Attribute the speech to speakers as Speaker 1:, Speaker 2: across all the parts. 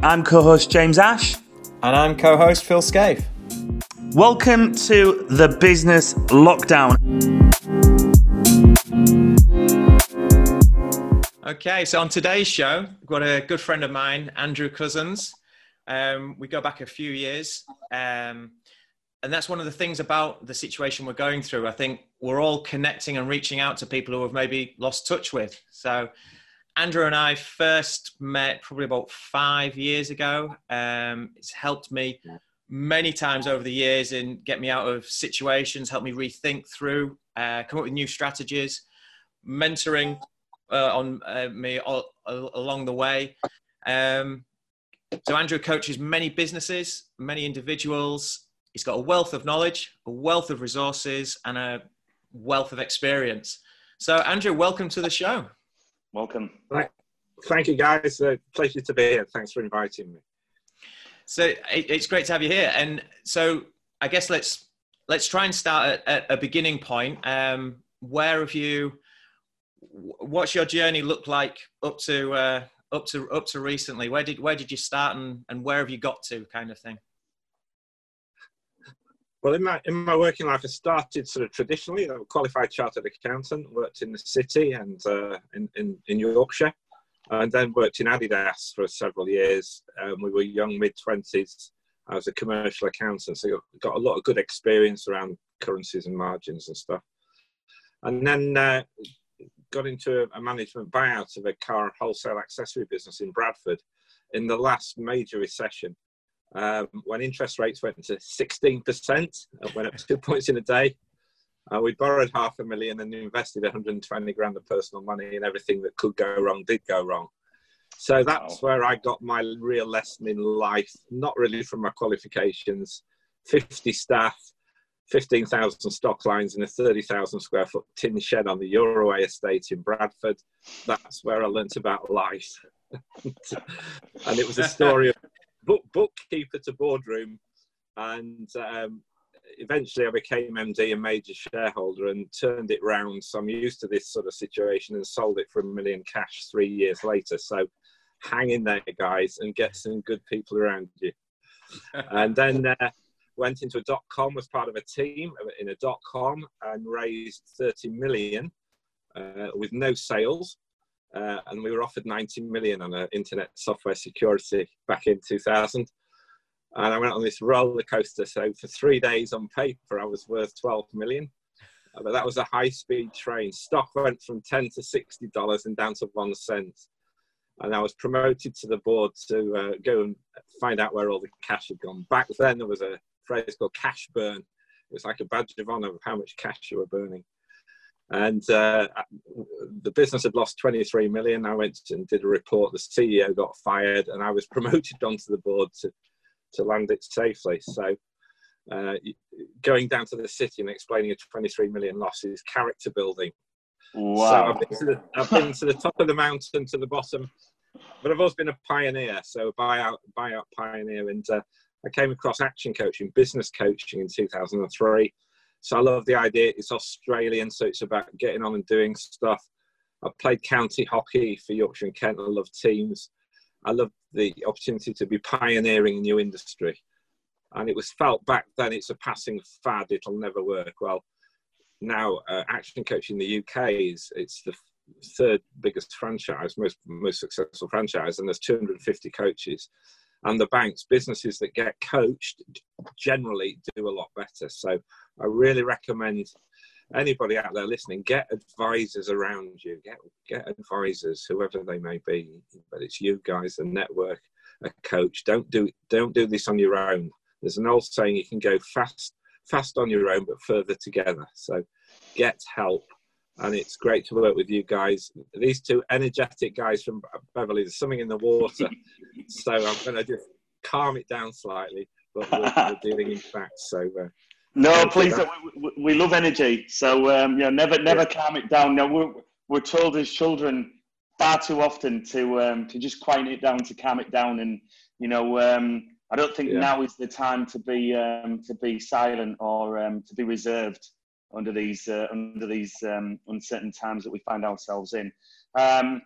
Speaker 1: I'm co host James Ash.
Speaker 2: And I'm co host Phil Scaife.
Speaker 1: Welcome to the Business Lockdown.
Speaker 2: Okay, so on today's show, we've got a good friend of mine, Andrew Cussons. Um, we go back a few years. Um, and that's one of the things about the situation we're going through. I think we're all connecting and reaching out to people who have maybe lost touch with. So, Andrew and I first met probably about five years ago. Um, it's helped me many times over the years in get me out of situations, help me rethink through, uh, come up with new strategies, mentoring uh, on uh, me all, along the way. Um, so Andrew coaches many businesses, many individuals, He's got a wealth of knowledge, a wealth of resources, and a wealth of experience. So, Andrew, welcome to the show.
Speaker 3: Welcome.
Speaker 4: Right. Thank you, guys. Uh, pleasure to be here. Thanks for inviting me.
Speaker 2: So it's great to have you here. And so I guess let's let's try and start at, at a beginning point. Um, where have you? What's your journey looked like up to uh, up to up to recently? Where did where did you start and, and where have you got to, kind of thing?
Speaker 4: Well, in my in my working life, I started sort of traditionally. I'm a qualified chartered accountant, worked in the city and uh, in, in, in Yorkshire, and then worked in Adidas for several years. Um, we were young, mid twenties. I was a commercial accountant, so got a lot of good experience around currencies and margins and stuff. And then uh, got into a, a management buyout of a car wholesale accessory business in Bradford in the last major recession um, when interest rates went to 16%, it went up two points in a day. Uh, we borrowed half a million and invested 120 grand of personal money, and everything that could go wrong did go wrong. So that's wow. where I got my real lesson in life, not really from my qualifications. 50 staff, 15,000 stock lines, and a 30,000 square foot tin shed on the Euroway estate in Bradford. That's where I learnt about life. and it was a story of bookkeeper to boardroom, and um, eventually I became MD and major shareholder and turned it round. So I'm used to this sort of situation and sold it for a million cash three years later. So hang in there, guys, and get some good people around you. and then uh, went into a dot com, was part of a team in a dot com, and raised 30 million uh, with no sales uh, and we were offered 90 million on an internet software security back in 2000. And I went on this roller coaster. So for three days on paper, I was worth 12 million. Uh, but that was a high speed train. Stock went from 10 to 60 dollars and down to one cent. And I was promoted to the board to uh, go and find out where all the cash had gone. Back then, there was a phrase called cash burn. It was like a badge of honor of how much cash you were burning and uh, the business had lost 23 million. I went and did a report. The CEO got fired, and I was promoted onto the board to to land it safely. So, uh, going down to the city and explaining a 23 million loss is character building.
Speaker 3: Wow!
Speaker 4: So I've been, to the, I've been to the top of the mountain, to the bottom, but I've always been a pioneer. So buyout, buyout pioneer, and uh, I came across action coaching, business coaching in 2003 so I love the idea. It's Australian, so it's about getting on and doing stuff. I played county hockey for Yorkshire and Kent. I love teams. I love the opportunity to be pioneering a new industry. And it was felt back then it's a passing fad, it'll never work. Well, now uh, Action Coach in the UK is it's the third biggest franchise, most most successful franchise, and there's 250 coaches and the banks businesses that get coached generally do a lot better so i really recommend anybody out there listening get advisors around you. Get get advisors whoever they may be. But it's you guys a network a coach. Don't do don't do this on your own. There's an old saying you can go fast fast on your own but further together. So get help. And it's great to work with you guys. These two energetic guys from Beverley, there's something in the water, so I'm going to just calm it down slightly, but we're, we're dealing in facts. So uh,
Speaker 3: no, please, we, we, love energy, so um, you know, never never yeah. calm it down. No, we're we're told as children far too often to um, to just quiet it down, to calm it down, and you know. Um, I don't think yeah. now is the time to be um, to be silent or um, to be reserved under these uh, under these um, uncertain times that we find ourselves in. Um,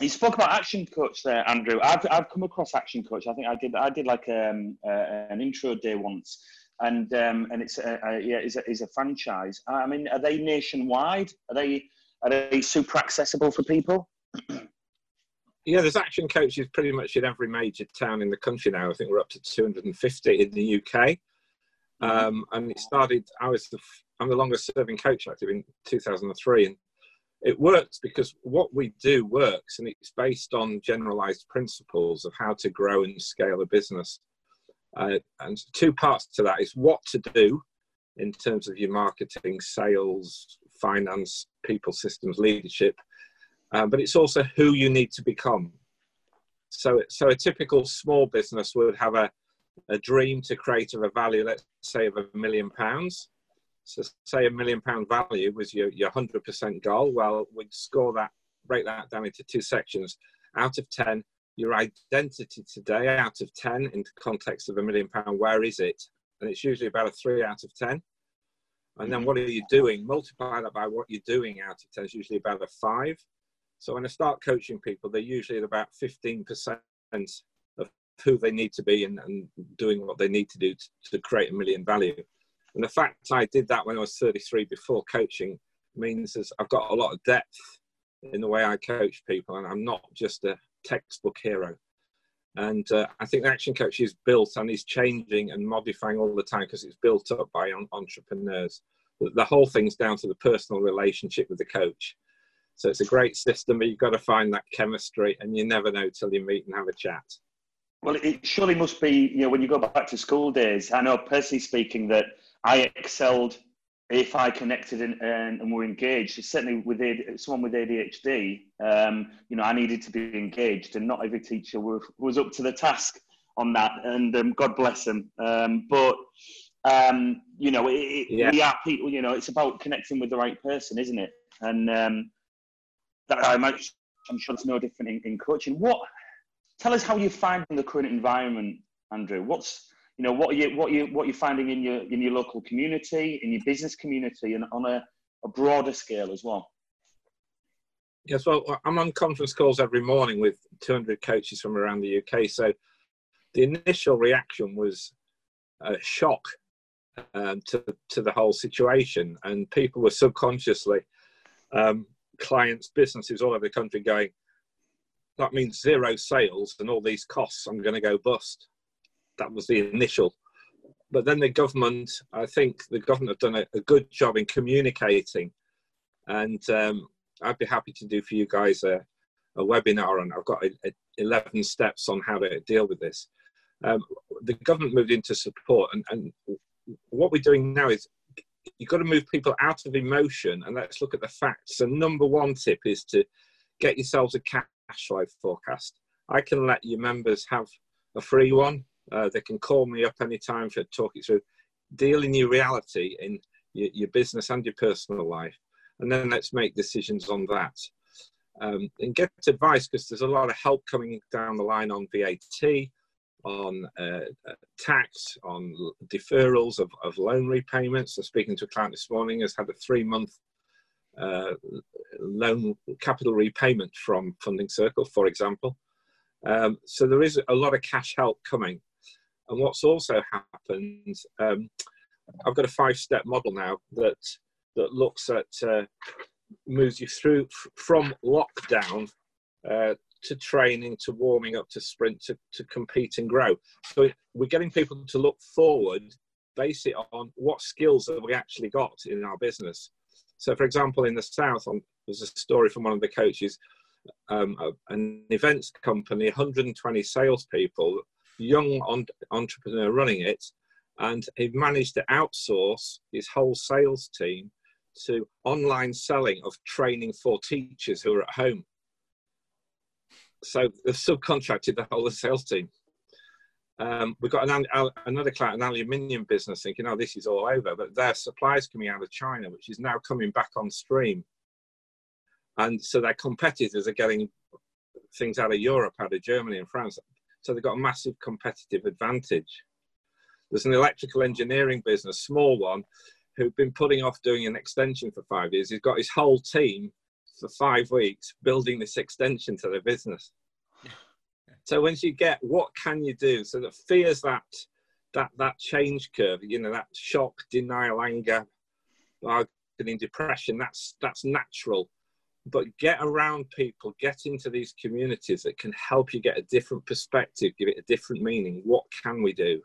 Speaker 3: you spoke about action coach there, Andrew. I've I've come across action coach. I think I did I did like um, uh, an intro day once, and um, and it's a, a, yeah is a, is a franchise. I mean, are they nationwide? Are they are they super accessible for people?
Speaker 4: yeah, there's action coaches pretty much in every major town in the country now. I think we're up to 250 in the UK. Um, and it started. I was the I'm the longest serving coach active in 2003, and it works because what we do works and it's based on generalized principles of how to grow and scale a business uh, and two parts to that is what to do in terms of your marketing sales finance people systems leadership um, but it's also who you need to become so so a typical small business would have a, a dream to create of a value let's say of a million pounds so say a million pound value was your, your 100% goal. Well, we'd score that, break that down into two sections. Out of 10, your identity today, out of 10, in the context of a million pound, where is it? And it's usually about a three out of 10. And then mm-hmm. what are you doing? Multiply that by what you're doing out of 10 is usually about a five. So when I start coaching people, they're usually at about 15% of who they need to be and, and doing what they need to do to, to create a million value. And the fact I did that when I was 33 before coaching means I've got a lot of depth in the way I coach people, and I'm not just a textbook hero. And uh, I think the action coach is built and is changing and modifying all the time because it's built up by entrepreneurs. The whole thing's down to the personal relationship with the coach. So it's a great system, but you've got to find that chemistry, and you never know till you meet and have a chat.
Speaker 3: Well, it surely must be, you know, when you go back to school days, I know personally speaking that I excelled if I connected and, and, and were engaged. Certainly with someone with ADHD, um, you know, I needed to be engaged, and not every teacher was, was up to the task on that. And um, God bless them. Um, but um, you know, it, yeah. we are people. You know, it's about connecting with the right person, isn't it? And um, that I'm, I'm sure it's no different in, in coaching. What? Tell us how you're finding the current environment, Andrew. What's you know what you what you what are you finding in your in your local community in your business community and on a, a broader scale as well?
Speaker 4: Yes well i'm on conference calls every morning with 200 coaches from around the uk so the initial reaction was a shock um, to, to the whole situation and people were subconsciously um, clients businesses all over the country going that means zero sales and all these costs i'm going to go bust that was the initial. But then the government, I think the government have done a, a good job in communicating, and um, I'd be happy to do for you guys a, a webinar, on. I've got a, a 11 steps on how to deal with this. Um, the government moved into support, and, and what we're doing now is you've got to move people out of emotion and let's look at the facts. So, number one tip is to get yourselves a cash flow forecast. I can let your members have a free one uh, they can call me up anytime to talk it through. Deal in your reality in your, your business and your personal life, and then let's make decisions on that. Um, and get advice because there's a lot of help coming down the line on VAT, on uh, uh, tax, on deferrals of, of loan repayments. So speaking to a client this morning has had a three month uh, loan capital repayment from Funding Circle, for example. Um, so there is a lot of cash help coming. And what's also happened, um, I've got a five-step model now that that looks at uh, moves you through from lockdown uh, to training to warming up to sprint to, to compete and grow. So we're getting people to look forward, base it on what skills have we actually got in our business. So, for example, in the south, on, there's a story from one of the coaches, um, an events company, 120 salespeople young on- entrepreneur running it, and he managed to outsource his whole sales team to online selling of training for teachers who are at home. So they've subcontracted the whole sales team. Um, we've got an, another client, an aluminium business, thinking, "Oh, this is all over," but their supplies coming out of China, which is now coming back on stream, and so their competitors are getting things out of Europe, out of Germany and France. So they've got a massive competitive advantage. There's an electrical engineering business, small one, who've been putting off doing an extension for five years. He's got his whole team for five weeks building this extension to their business. So once you get what can you do, so that fears that that that change curve, you know, that shock, denial, anger, bargaining, depression, that's that's natural. But get around people, get into these communities that can help you get a different perspective, give it a different meaning. What can we do?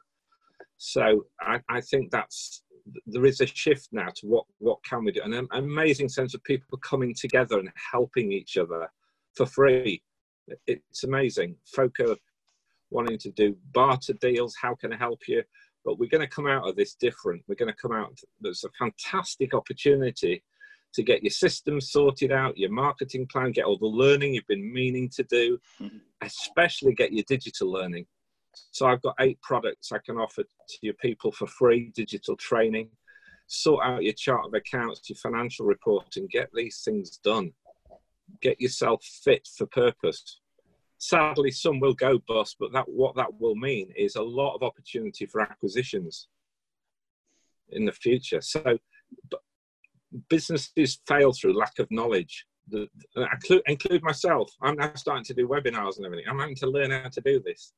Speaker 4: So I, I think that's there is a shift now to what what can we do, and an amazing sense of people coming together and helping each other for free. It's amazing. Folk wanting to do barter deals. How can I help you? But we're going to come out of this different. We're going to come out. There's a fantastic opportunity to get your system sorted out, your marketing plan, get all the learning you've been meaning to do, mm-hmm. especially get your digital learning. So I've got eight products I can offer to your people for free digital training. Sort out your chart of accounts, your financial reporting, get these things done. Get yourself fit for purpose. Sadly, some will go bust, but that what that will mean is a lot of opportunity for acquisitions in the future. So businesses fail through lack of knowledge. The, include, include myself. I'm now starting to do webinars and everything. I'm having to learn how to do this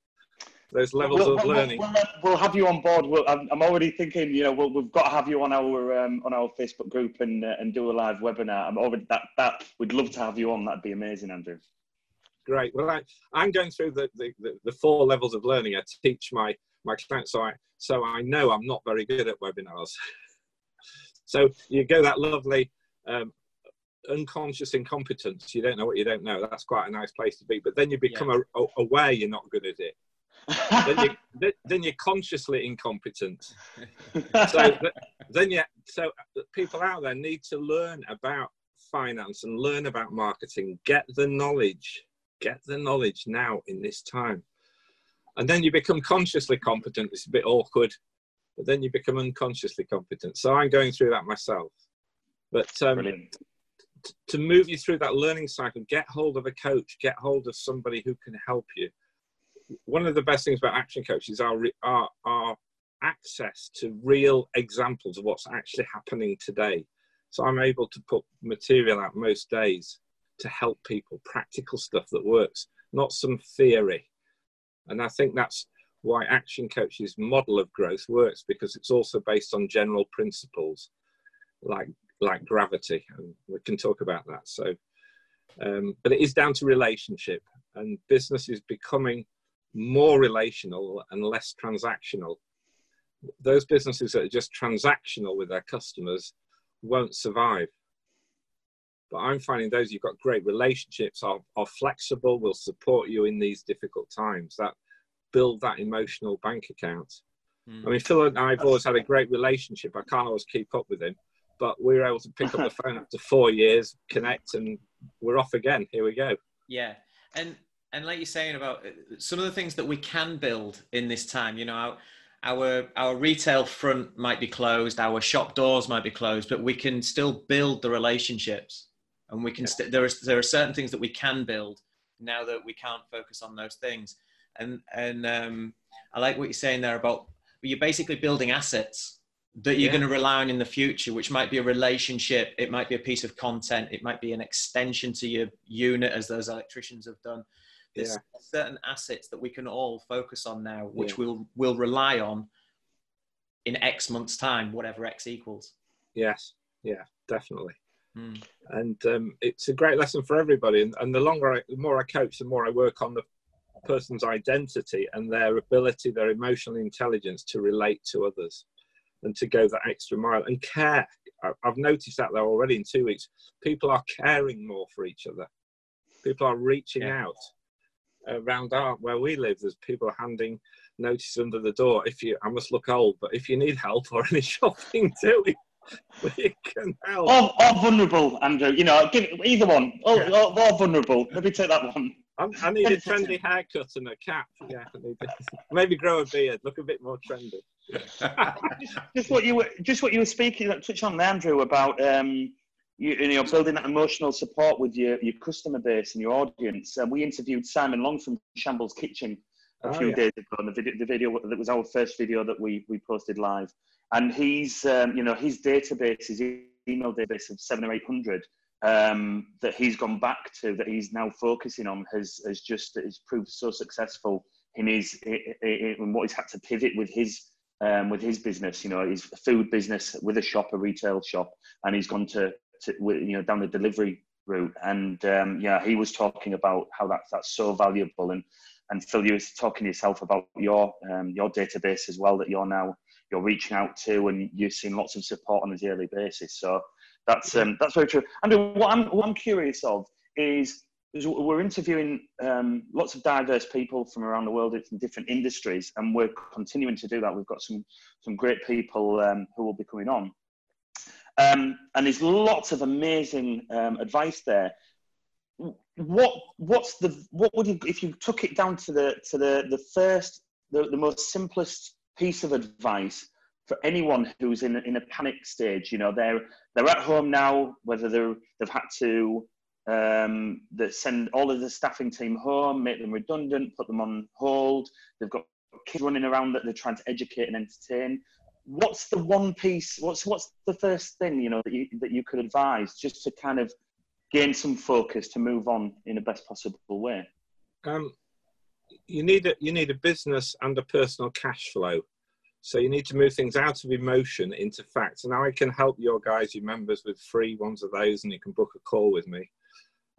Speaker 4: those levels we'll, of we'll, learning.
Speaker 3: We'll, we'll, have you on board. I'm, I'm, already thinking, you know, we have got to have you on our um, on our Facebook group and uh, and do a live webinar. I'm already that that we'd love to have you on. That'd be amazing, Andrew.
Speaker 4: Great. Well, I, I'm going through the, the, the, the four levels of learning. I teach my my clients, so I so I know I'm not very good at webinars. so you go that lovely um, unconscious incompetence. You don't know what you don't know. That's quite a nice place to be. But then you become yeah. aware you're not good at it then, you, then you're consciously incompetent. So then you, so uh, people out there need to learn about finance and learn about marketing. Get the knowledge. Get the knowledge now in this time, and then you become consciously competent. It's a bit awkward, but then you become unconsciously competent. So I'm going through that myself. But um, to move you through that learning cycle, get hold of a coach, get hold of somebody who can help you one of the best things about action coaches are our, our access to real examples of what's actually happening today. So I'm able to put material out most days to help people, practical stuff that works, not some theory. And I think that's why Action Coach's model of growth works because it's also based on general principles like like gravity, and we can talk about that. So, um, but it is down to relationship, and business is becoming more relational and less transactional. Those businesses that are just transactional with their customers won't survive. But I'm finding those you've got great relationships are, are flexible, will support you in these difficult times, that build that emotional bank account. Mm. I mean, Phil and I have always had a great relationship. I can't always keep up with him, but we were able to pick up the phone after four years, connect, and we're off again. Here we go.
Speaker 2: Yeah. And and like you're saying about uh, some of the things that we can build in this time, you know, our, our our retail front might be closed, our shop doors might be closed, but we can still build the relationships, and we can. Yeah. St- there are there are certain things that we can build now that we can't focus on those things, and and um, I like what you're saying there about you're basically building assets that you're yeah. going to rely on in the future, which might be a relationship, it might be a piece of content, it might be an extension to your unit, as those electricians have done there's yeah. certain assets that we can all focus on now, which yeah. we'll will rely on in X months' time, whatever X equals.
Speaker 4: Yes, yeah, definitely. Mm. And um, it's a great lesson for everybody. And, and the longer, I, the more I coach, the more I work on the person's identity and their ability, their emotional intelligence to relate to others and to go that extra mile and care. I've noticed that there already in two weeks. People are caring more for each other. People are reaching yeah. out around our where we live, there's people handing notices under the door. If you, I must look old, but if you need help or any shopping too, we can help.
Speaker 3: Or, or vulnerable, Andrew. You know, give either one. Or, yeah. or, or vulnerable. Maybe take that one.
Speaker 4: I'm, i need a trendy haircut and a cap. Yeah, maybe grow a beard. Look a bit more trendy.
Speaker 3: just, just, what you were, just what you were speaking, touch on, Andrew, about um, you, you know, building that emotional support with your, your customer base and your audience. And we interviewed Simon Long from Shambles Kitchen a oh, few yeah. days ago, and the video, the video that was our first video that we, we posted live. And he's, um, you know, his database, is email database of seven or eight hundred um, that he's gone back to, that he's now focusing on, has has just has proved so successful in his in what he's had to pivot with his um, with his business. You know, his food business with a shop, a retail shop, and he's gone to, to you know down the delivery route. And um, yeah, he was talking about how that's that's so valuable. And and Phil, you were talking yourself about your um, your database as well that you're now you're reaching out to, and you're seeing lots of support on a daily basis. So that's um, that's very true. And what I'm what I'm curious of is, is we're interviewing um, lots of diverse people from around the world from different industries, and we're continuing to do that. We've got some some great people um, who will be coming on, um, and there's lots of amazing um, advice there. What what's the what would you if you took it down to the to the the first the, the most simplest piece of advice for anyone who's in in a panic stage. You know, they're they're at home now, whether they're they've had to um, send all of the staffing team home, make them redundant, put them on hold. They've got kids running around that they're trying to educate and entertain. What's the one piece? What's what's the first thing you know that you that you could advise just to kind of gain some focus to move on in the best possible way?
Speaker 4: Um, you need a you need a business and a personal cash flow. So you need to move things out of emotion into facts. And now I can help your guys, your members, with free ones of those, and you can book a call with me.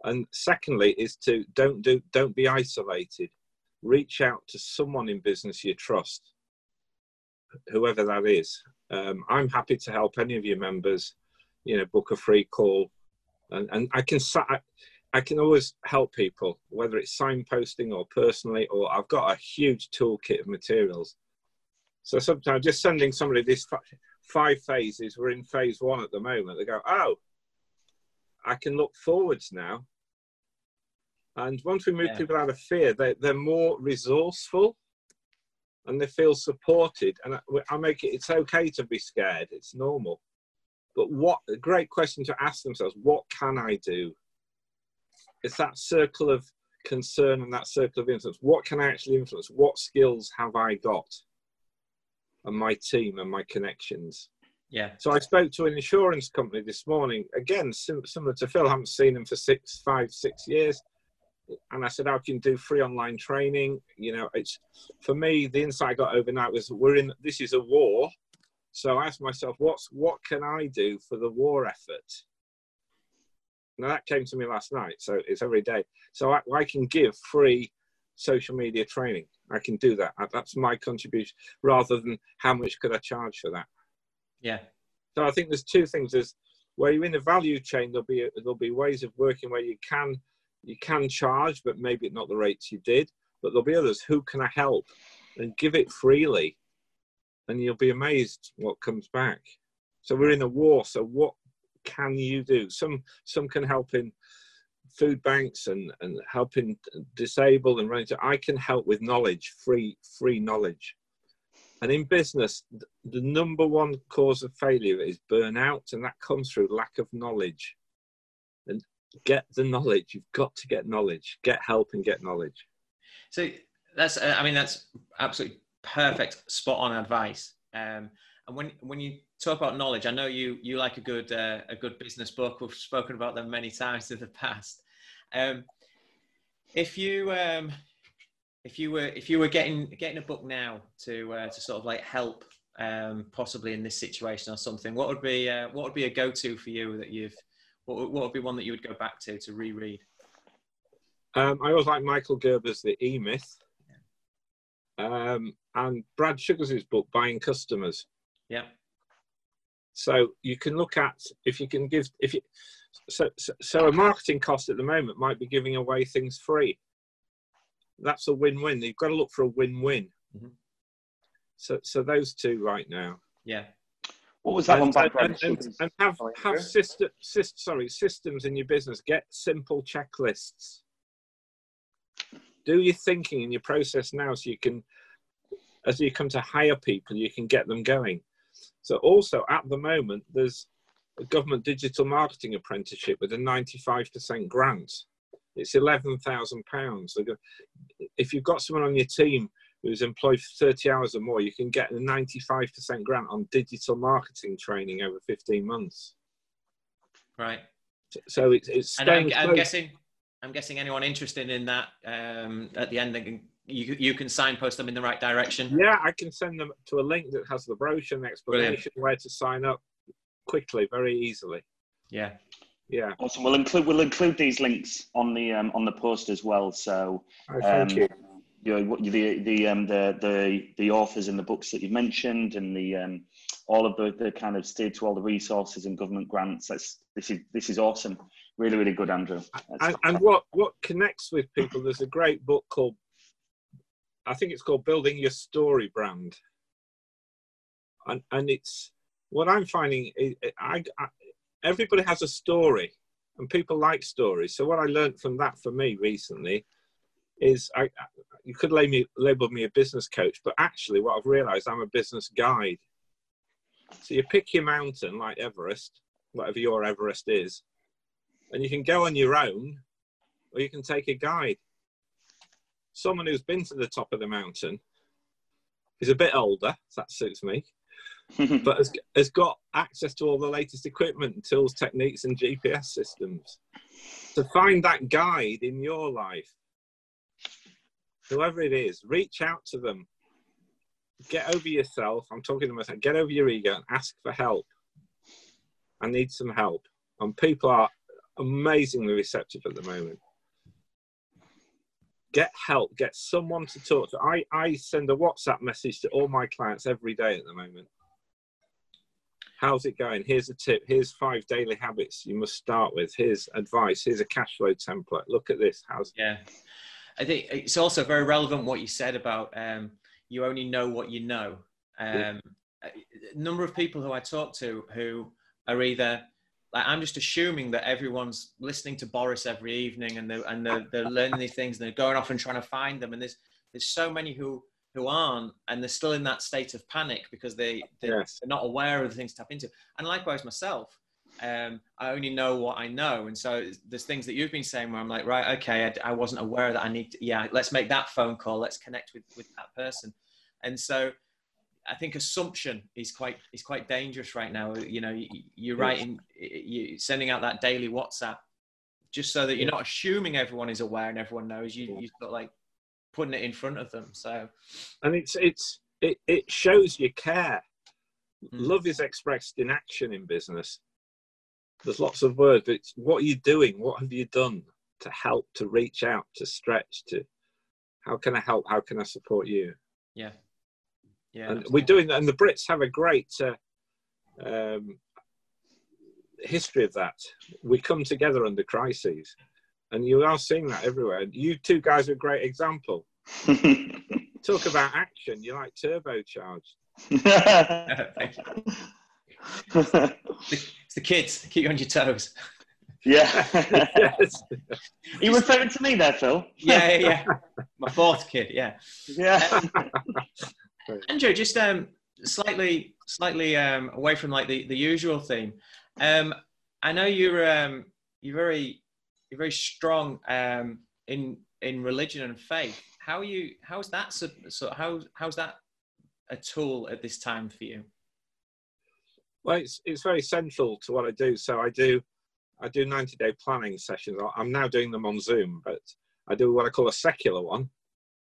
Speaker 4: And secondly, is to don't do don't be isolated. Reach out to someone in business you trust, whoever that is. Um, I'm happy to help any of your members. You know, book a free call, and and I can I, I can always help people, whether it's signposting or personally, or I've got a huge toolkit of materials so sometimes just sending somebody this five phases, we're in phase one at the moment, they go, oh, I can look forwards now. And once we move yeah. people out of fear, they, they're more resourceful and they feel supported. And I, I make it, it's okay to be scared, it's normal. But what a great question to ask themselves what can I do? It's that circle of concern and that circle of influence. What can I actually influence? What skills have I got? And my team and my connections.
Speaker 2: Yeah.
Speaker 4: So I spoke to an insurance company this morning. Again, sim- similar to Phil, I haven't seen him for six, five, six years. And I said, "How can you do free online training?" You know, it's for me. The insight I got overnight was, "We're in. This is a war." So I asked myself, "What's what can I do for the war effort?" Now that came to me last night. So it's every day. So I, I can give free social media training. I can do that. Uh, that's my contribution rather than how much could I charge for that.
Speaker 2: Yeah.
Speaker 4: So I think there's two things. There's where you're in the value chain, there'll be there'll be ways of working where you can you can charge, but maybe not the rates you did. But there'll be others. Who can I help? And give it freely, and you'll be amazed what comes back. So we're in a war. So what can you do? Some some can help in food banks and, and helping disabled and running. I can help with knowledge, free free knowledge. And in business, the number one cause of failure is burnout, and that comes through lack of knowledge. And get the knowledge. You've got to get knowledge. Get help and get knowledge.
Speaker 2: So that's, uh, I mean, that's absolutely perfect, spot on advice. Um, and when when you talk about knowledge, I know you you like a good uh, a good business book. We've spoken about them many times in the past. Um, if you um, if you were if you were getting getting a book now to uh, to sort of like help um, possibly in this situation or something, what would be uh, what would be a go to for you that you've what, what would be one that you would go back to to reread?
Speaker 4: Um, I always like Michael Gerber's The E Myth, um, and Brad Sugars' book Buying Customers.
Speaker 2: Yeah.
Speaker 4: So you can look at if you can give if you so, so, so a marketing cost at the moment might be giving away things free. That's a win-win. You've got to look for a win-win. Mm-hmm. So so those two right now.
Speaker 2: Yeah.
Speaker 3: What was that
Speaker 4: and,
Speaker 3: one
Speaker 4: and, and, and, have have system, syst, sorry systems in your business. Get simple checklists. Do your thinking in your process now, so you can, as you come to hire people, you can get them going. So also at the moment, there's a government digital marketing apprenticeship with a 95% grant. It's £11,000. If you've got someone on your team who's employed for 30 hours or more, you can get a 95% grant on digital marketing training over 15 months.
Speaker 2: Right.
Speaker 4: So it's it's
Speaker 2: And I'm, I'm guessing, I'm guessing anyone interested in that um, at the end, they can- you you can signpost them in the right direction.
Speaker 4: Yeah, I can send them to a link that has the brochure and explanation where to sign up quickly, very easily.
Speaker 2: Yeah.
Speaker 4: Yeah,
Speaker 3: Awesome. We'll include we'll include these links on the um, on the post as well. So
Speaker 4: Oh, thank
Speaker 3: um,
Speaker 4: you.
Speaker 3: you know the the um, the the the authors and the books that you've mentioned and the um, all of the, the kind of steered to all the resources and government grants. That's this is this is awesome. Really really good, Andrew.
Speaker 4: And, and what what connects with people? There's a great book called, I think it's called Building Your Story Brand, and and it's what I'm finding. is- I, I everybody has a story, and people like stories. So what I learned from that for me recently is I, you could label me, label me a business coach, but actually what I've realised I'm a business guide. So you pick your mountain like Everest, whatever your Everest is, and you can go on your own, or you can take a guide. Someone who's been to the top of the mountain is a bit older, so that suits me, but has, has got access to all the latest equipment, tools, techniques, and GPS systems. To find that guide in your life, whoever it is, reach out to them. Get over yourself. I'm talking to myself. Get over your ego and ask for help. I need some help. And people are amazingly receptive at the moment. Get help. Get someone to talk to. I, I send a WhatsApp message to all my clients every day at the moment. How's it going? Here's a tip. Here's five daily habits you must start with. Here's advice. Here's a cash flow template. Look at this. How's
Speaker 2: Yeah. I think it's also very relevant what you said about um, you only know what you know. Um, A number of people who I talk to who are either like I'm just assuming that everyone's listening to Boris every evening and they're and they're, they're learning these things and they're going off and trying to find them and there's there's so many who who aren't and they're still in that state of panic because they they're,
Speaker 4: Yes.
Speaker 2: they're not aware of the things to tap into and likewise myself um, I only know what I know. And so there's things that you've been saying where I'm like, right, okay, I, I wasn't aware that I need to, yeah, let's make that phone call. Let's connect with, with that person. And so I think assumption is quite, is quite dangerous right now. You know, you, you're
Speaker 4: Yes.
Speaker 2: writing, you're sending out that daily WhatsApp just so that you're not assuming everyone is aware and everyone knows you, you sort of like putting it in front of them. So
Speaker 4: and it's it's it, it shows you care
Speaker 2: Mm.
Speaker 4: love is expressed in action in business there's lots of words but it's what are you doing what have you done to help to reach out to stretch to how can i help how can i support you
Speaker 2: yeah. Yeah.
Speaker 4: and we're doing that and the brits have a great uh, um, history of that we come together under crises and you are seeing that everywhere you two guys are a great example talk about action you're like turbocharged
Speaker 2: Thank you. It's the kids keep you on your toes.
Speaker 3: yeah.
Speaker 4: yes
Speaker 3: Are you referring to me there, Phil?
Speaker 2: Yeah, yeah, yeah. My fourth kid. Yeah.
Speaker 3: Yeah.
Speaker 2: Andrew, just um, slightly, slightly um, away from like the, the usual theme. Um, I know you're um, you're very you're very strong um, in in religion and faith. How are you? How's that? So, so how how's that a tool at this time for you?
Speaker 4: Well, it's it's very central to what I do. So I do I do 90 day planning sessions. I'm now doing them on Zoom, but I do what I call a secular one,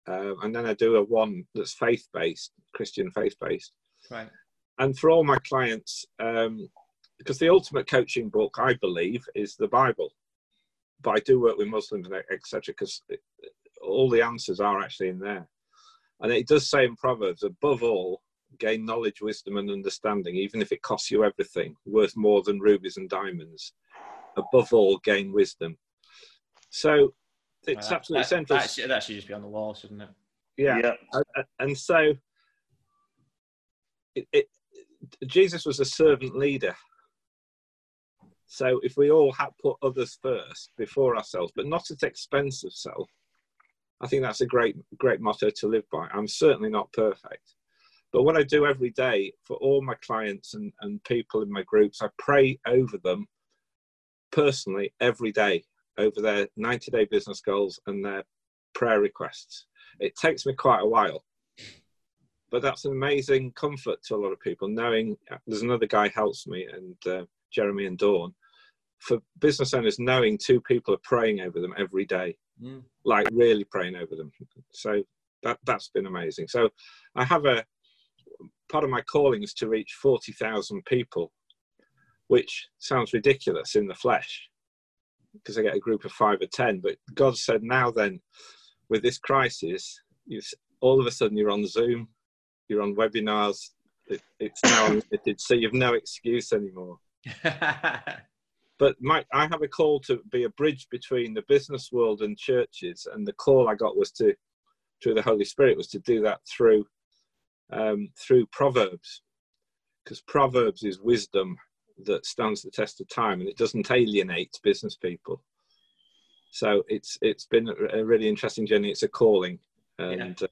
Speaker 4: uh, and then I do a one that's faith based, Christian faith based.
Speaker 2: Right.
Speaker 4: And for all my clients, um, because the ultimate coaching book, I believe, is the Bible. But I do work with Muslims and etc. Because all the answers are actually in there, and it does say in Proverbs, above all, gain knowledge, wisdom, and understanding, even if it costs you everything, worth more than rubies and diamonds. Above all, gain wisdom. So it's
Speaker 2: Well,
Speaker 4: absolutely
Speaker 2: that,
Speaker 4: central.
Speaker 2: That should, that should just be on the wall, shouldn't it?
Speaker 4: yeah.
Speaker 3: yeah.
Speaker 4: Uh, uh, and so it, it, Jesus was a servant leader. So if we all had put others first before ourselves, but not at expense of self, I think that's a great, great motto to live by. I'm certainly not perfect. But what I do every day for all my clients and, and people in my groups, I pray over them personally every day over their 90 day business goals and their prayer requests. It takes me quite a while, but that's an amazing comfort to a lot of people knowing there's another guy helps me and uh, Jeremy and Dawn. for business owners knowing two people are praying over them every day, mm. like really praying over them. So that that's been amazing. So I have a part of my calling is to reach forty thousand people, which sounds ridiculous in the flesh because I get a group of five or ten. But God said, now then, with this crisis, you, all of a sudden you're on Zoom, you're on webinars. It, it's now unlimited, so you've no excuse anymore. but my, I have a call to be a bridge between the business world and churches, and the call I got was to, through the Holy Spirit, was to do that through, um, through Proverbs, because Proverbs is wisdom that stands the test of time, and it doesn't alienate business people. So it's it's been a really interesting journey. It's a calling, and yeah. uh,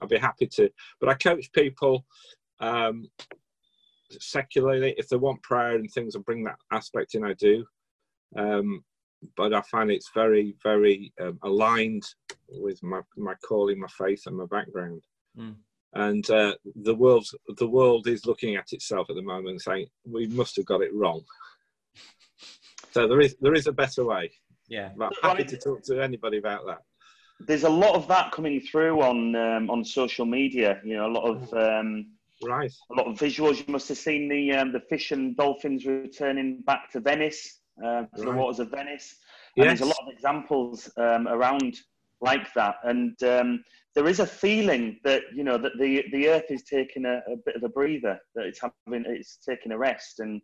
Speaker 4: I'll be happy to. But I coach people um, secularly if they want prayer and things. I bring that aspect in. I do, um, but I find it's very very um, aligned with my my calling, my faith, and my background. Mm. And uh, the world the world is looking at itself at the moment, saying we must have got it wrong. So there is there is a better way.
Speaker 2: Yeah,
Speaker 4: but happy to talk to anybody about that
Speaker 3: there's a lot of that coming through on um, on social media. You know, a lot of um,
Speaker 4: right,
Speaker 3: a lot of visuals. You must have seen the um, the fish and dolphins returning back to Venice, uh, to right. the waters of Venice. And yes. there's a lot of examples um, around like that, and um, there is a feeling that you know that the the Earth is taking a, a bit of a breather, that it's having it's taking a rest, and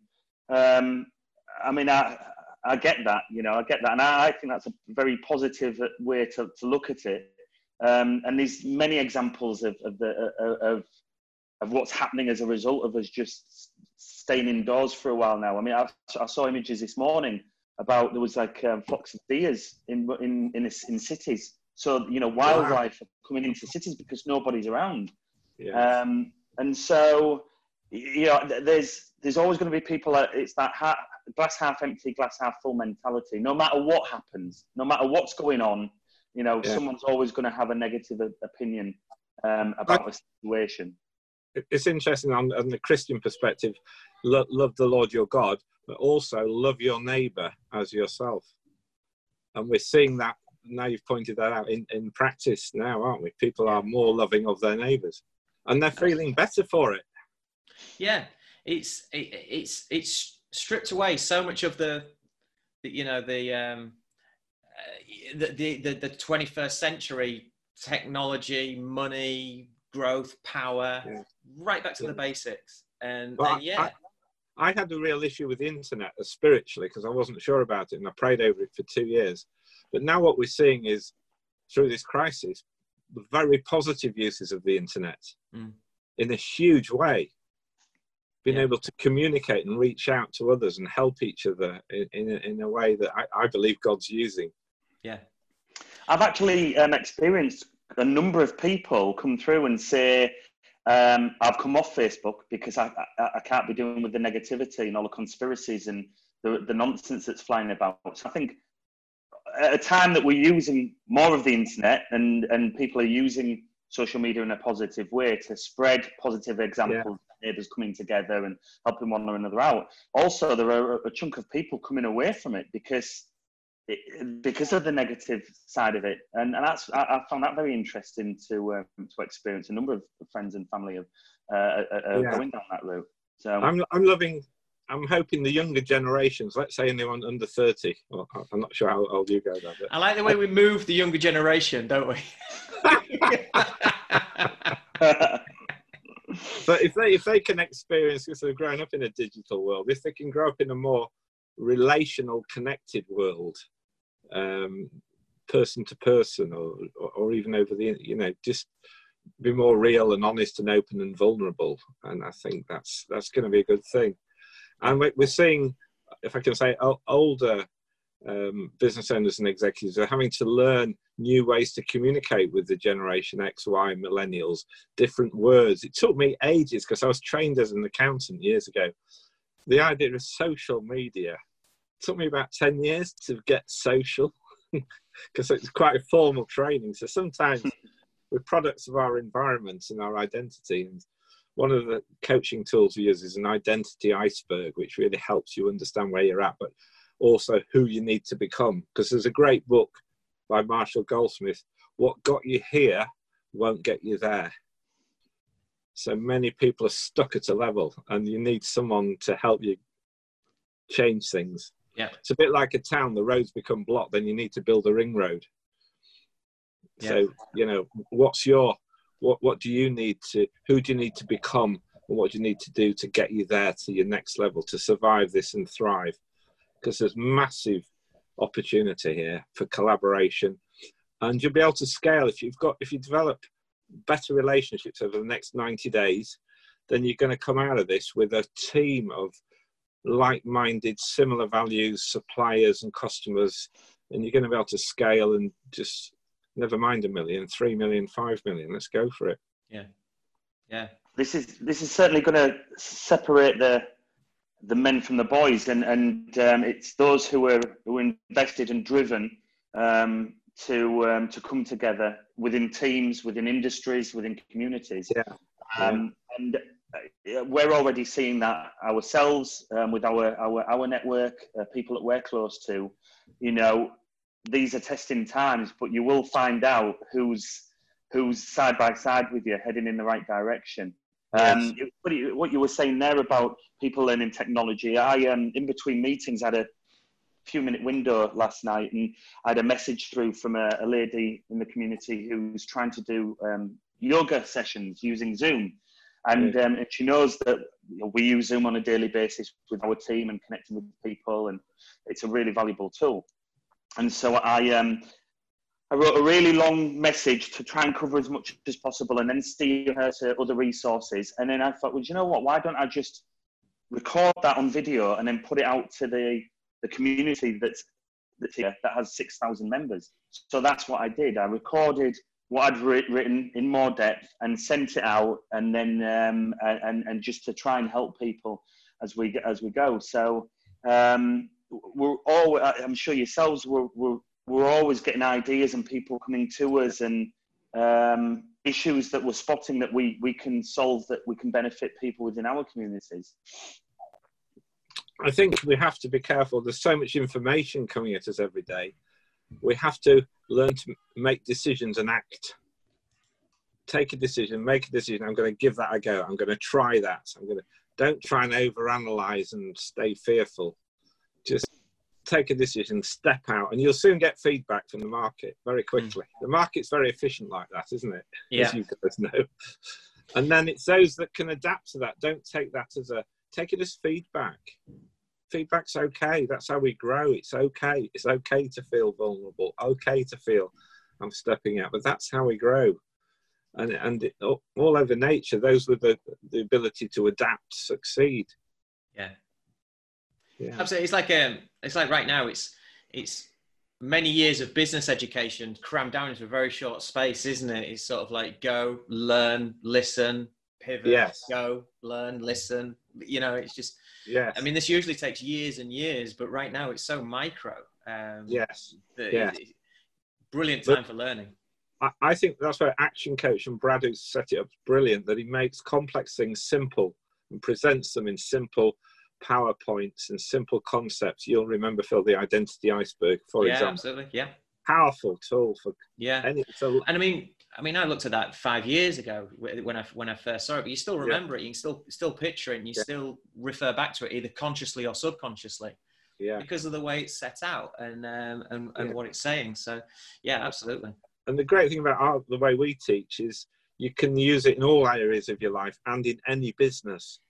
Speaker 3: um, I mean, I, I get that, you know, I get that, and I, I think that's a very positive way to, to look at it. Um, and there's many examples of of, the, of of what's happening as a result of us just staying indoors for a while now. I mean, I, I saw images this morning about there was like um, flocks of deers in in in, in cities. So you know, wildlife wow. coming into cities because nobody's around. Yeah. Um, and so you know, there's there's always going to be people. That, it's that ha- glass half empty, glass half full mentality. No matter what happens, no matter what's going on, you know, yeah. someone's always going to have a negative opinion um, about the situation.
Speaker 4: It's interesting on, on the Christian perspective. Lo- love the Lord your God, but also love your neighbour as yourself. And we're seeing that now. You've pointed that out in, in practice now, aren't we? People are more loving of their neighbours, and they're feeling better for it.
Speaker 2: Yeah, it's it, it's it's stripped away so much of the, the you know the um uh, the, the the 21st century technology money growth power yeah. right back to yeah. the basics and, and yeah
Speaker 4: I, I, had a real issue with the internet spiritually because I wasn't sure about it and I prayed over it for two years. But now what we're seeing is through this crisis, the very positive uses of the internet mm. in a huge way being yeah. able to communicate and reach out to others and help each other in, in, a, in a way that I, I, believe God's using.
Speaker 2: Yeah.
Speaker 3: I've actually um, experienced a number of people come through and say, um, I've come off Facebook because I, I, I, can't be dealing with the negativity and all the conspiracies and the, the nonsense that's flying about. So I think at a time that we're using more of the internet and, and people are using social media in a positive way to spread positive examples neighbours coming together and helping one another out. Also, there are a chunk of people coming away from it because it, because of the negative side of it, and, and that's I, I found that very interesting to um, to experience. A number of friends and family of uh, are, yeah. going down that route. So
Speaker 4: I'm I'm loving. I'm hoping the younger generations, let's say anyone under 30, well, I'm not sure how old you guys are. But...
Speaker 2: I like the way we move the younger generation, don't we?
Speaker 4: but if they if they can experience because they've grown up in a digital world, if they can grow up in a more relational, connected world, um, person to person, or, or, or even over the you know just be more real and honest and open and vulnerable, and I think that's that's going to be a good thing. And we're seeing, if I can say, older um, business owners and executives are having to learn new ways to communicate with the generation X, Y, millennials, different words. It took me ages because I was trained as an accountant years ago. The idea of social media took me about 10 years to get social because it's quite a formal training. So sometimes we're products of our environment and our identity. And one of the coaching tools we use is an identity iceberg, which really helps you understand where you're at. But also who you need to become. Because there's a great book by Marshall Goldsmith, What Got You Here Won't Get You There. So many people are stuck at a level, and you need someone to help you change things.
Speaker 2: Yeah.
Speaker 4: It's a bit like a town, the roads become blocked, then you need to build a ring road.
Speaker 2: Yeah.
Speaker 4: So, you know, what's your what what do you need to who do you need to become and what do you need to do to get you there to your next level to survive this and thrive? Because there's massive opportunity here for collaboration and you'll be able to scale if you've got if you develop better relationships over the next 90 days then you're going to come out of this with a team of like-minded similar values suppliers and customers and you're going to be able to scale and just never mind a million three million five million let's go for it
Speaker 2: Yeah. Yeah.
Speaker 3: this is this is certainly going to separate the the men from the boys, and and um, it's those who are who are invested and driven um, to um, to come together within teams, within industries, within communities.
Speaker 4: Yeah.
Speaker 3: Um, and uh, we're already seeing that ourselves um, with our our our network, uh, people that we're close to. You know, these are testing times, but you will find out who's who's side by side with you, heading in the right direction. Um, it- what you- what you were saying there about people learning technology, I um, in between meetings had a few minute window last night, and I had a message through from a, a lady in the community who's trying to do um, yoga sessions using Zoom, and, um, and she knows that you know, we use Zoom on a daily basis with our team and connecting with people, and it's a really valuable tool. And so I um, I wrote a really long message to try and cover as much as possible and then steer her to other resources. And then I thought, well, you know what? Why don't I just record that on video and then put it out to the, the community that's, that's here that has 6,000 members? So that's what I did. I recorded what I'd writ- written in more depth and sent it out and then um, and, and just to try and help people as we as we go. So um, we're all I'm sure yourselves were, were we're always getting ideas and people coming to us and um, issues that we're spotting that we, we can solve that we can benefit people within our communities.
Speaker 4: I think we have to be careful. There's so much information coming at us every day. We have to learn to make decisions and act. Take a decision, make a decision. I'm going to give that a go. I'm going to try that. I'm going to don't try and overanalyze and stay fearful. Just take a decision, step out, and you'll soon get feedback from the market very hmm. quickly. The market's very efficient like that, isn't it?
Speaker 2: Yeah.
Speaker 4: As you guys know. And then it's those that can adapt to that. Don't take that as a take it as feedback. Feedback's okay. That's how we grow. It's okay. It's okay to feel vulnerable. Okay to feel I'm stepping out. But that's how we grow. And and it, all all over nature, those with the the ability to adapt succeed.
Speaker 2: Yeah.
Speaker 4: Yeah.
Speaker 2: Absolutely. It's like um, it's like right now. It's it's many years of business education crammed down into a very short space, isn't it? It's sort of like go, learn, listen, pivot,
Speaker 4: Yes.
Speaker 2: go, learn, listen. You know, it's just.
Speaker 4: Yes.
Speaker 2: I mean, this usually takes years and years, but right now it's so micro. Um,
Speaker 4: yes. Yeah.
Speaker 2: it- brilliant
Speaker 4: But-
Speaker 2: time for learning.
Speaker 4: I, I think that's where Action Coach and Brad, who set it up, brilliant. That he makes complex things simple and presents them in simple PowerPoints and simple concepts. You'll remember, Phil, the identity iceberg, for
Speaker 2: yeah,
Speaker 4: example.
Speaker 2: absolutely. Yeah,
Speaker 4: Powerful tool for
Speaker 2: yeah.
Speaker 4: any. So
Speaker 2: And I mean, I mean, I looked at that five years ago when I when I first saw it, but you still remember it. You can still still picture it, and you
Speaker 4: Yeah.
Speaker 2: still refer back to it either consciously or subconsciously
Speaker 4: yeah,
Speaker 2: because of the way it's set out and um, and, and what it's saying. So, yeah, absolutely.
Speaker 4: and the great thing about our, the way we teach is you can use it in all areas of your life and in any business.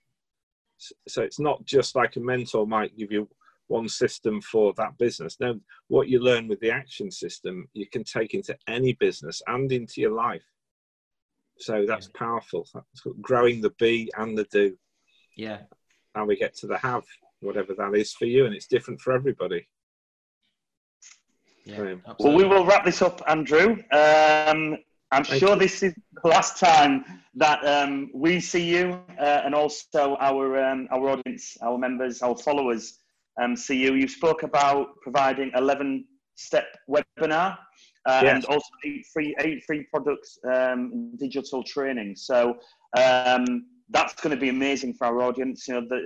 Speaker 4: S- So it's not just like a mentor might give you one system for that business. No, what you learn with the action system, you can take into any business and into your life. So that's powerful. That's growing the be and the do,
Speaker 2: Yeah,
Speaker 4: and we get to the have, whatever that is for you, and it's different for everybody.
Speaker 2: yeah.
Speaker 4: Brilliant.
Speaker 3: Well, we will wrap this up, Andrew. Um, I'm
Speaker 4: Thank
Speaker 3: sure
Speaker 4: you.
Speaker 3: this is the last time that um, we see you, uh, and also our um, our audience, our members, our followers um, see you. You spoke about providing 11 step webinar uh,
Speaker 4: Yes.
Speaker 3: and also eight free eight free products um, digital training. So um, that's going to be amazing for our audience. You know, the,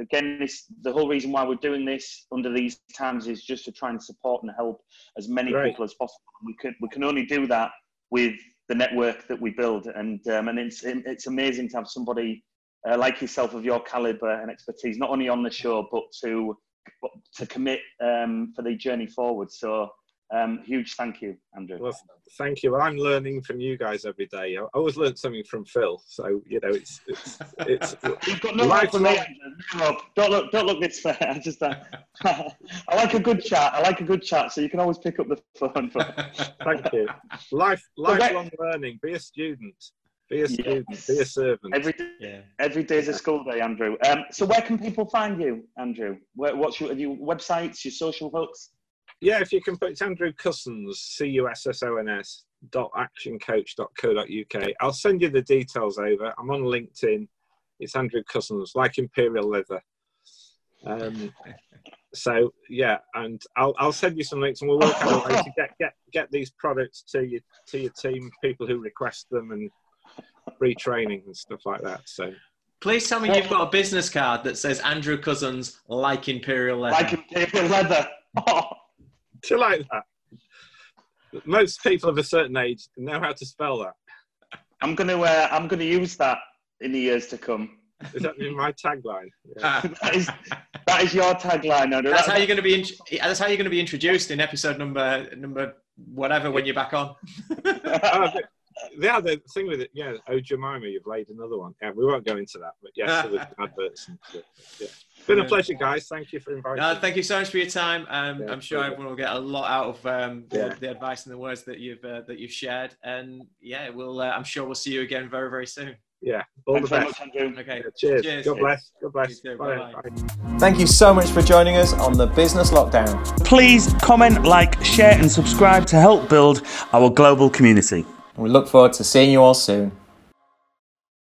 Speaker 3: again, this the whole reason why we're doing this under these times is just to try and support and help as many
Speaker 4: Right.
Speaker 3: people as possible. We can we can only do that with the network that we build, and um, and it's it's amazing to have somebody uh, like yourself of your caliber and expertise, not only on the show but to to commit um, for the journey forward. So. Um, huge thank you, Andrew.
Speaker 4: Well, thank you. Well, I'm learning from you guys every day. I always learn something from Phil, so you know it's it's, it's
Speaker 3: You've got no right
Speaker 4: lifelong.
Speaker 3: to me. No, don't look, don't look this way. I just, uh, I like a good chat. I like a good chat, so you can always pick up the phone. But
Speaker 4: Thank you. Life
Speaker 3: Well, that-
Speaker 4: lifelong learning. Be a student. Be a student.
Speaker 3: Yes.
Speaker 4: Be a servant.
Speaker 3: Every day,
Speaker 2: yeah.
Speaker 3: every day's a school day, Andrew. Um, so where can people find you, Andrew? Where, what's your, have you websites, your social hooks?
Speaker 4: Yeah, if you can put it's Andrew Cussons, C U S S O N S dot actioncoach.co.uk. I'll send you the details over. I'm on LinkedIn. It's Andrew Cussons, like Imperial Leather. Um, so yeah, and I'll I'll send you some links, and we'll work out a way to get get get these products to you to your team, people who request them, and free training and stuff like that. So
Speaker 2: Please tell me you've got a business card that says Andrew Cussons, like Imperial Leather.
Speaker 3: Like Imperial Leather. Oh,
Speaker 4: do you like that? Most people of a certain age know how to spell that.
Speaker 3: I'm gonna uh, I'm gonna use that in the years to come.
Speaker 4: Is that my tagline? Yeah.
Speaker 2: Ah.
Speaker 3: That is that is your tagline, Andrew.
Speaker 2: that's how you're going to be. In, that's how you're going to be introduced in episode number number whatever when you're back on.
Speaker 4: oh, the, the other thing with it, yeah, oh Jemima, you've laid another one. Yeah, we won't go into that, but yes, there was adverts and. Yeah. Been a pleasure, guys. Thank you for inviting
Speaker 2: No,
Speaker 4: me.
Speaker 2: thank you so much for your time. Um,
Speaker 4: Yeah,
Speaker 2: I'm sure
Speaker 4: pleasure.
Speaker 2: everyone will get a lot out of um, the,
Speaker 4: Yeah.
Speaker 2: the advice and the words that you've uh, that you've shared. And yeah, we'll. Uh, I'm sure we'll see you again very very soon.
Speaker 4: Yeah, all
Speaker 3: Thanks
Speaker 4: the
Speaker 3: very
Speaker 4: best.
Speaker 3: much, Andrew.
Speaker 2: Okay.
Speaker 4: Yeah, cheers.
Speaker 2: Cheers.
Speaker 4: God bless. God bless.
Speaker 2: You too.
Speaker 4: Bye.
Speaker 2: Bye-bye.
Speaker 4: Bye.
Speaker 5: Thank you so much for joining us on the Business Lockdown.
Speaker 1: Please comment, like, share, and subscribe to help build our global community.
Speaker 5: We look forward to seeing you all soon.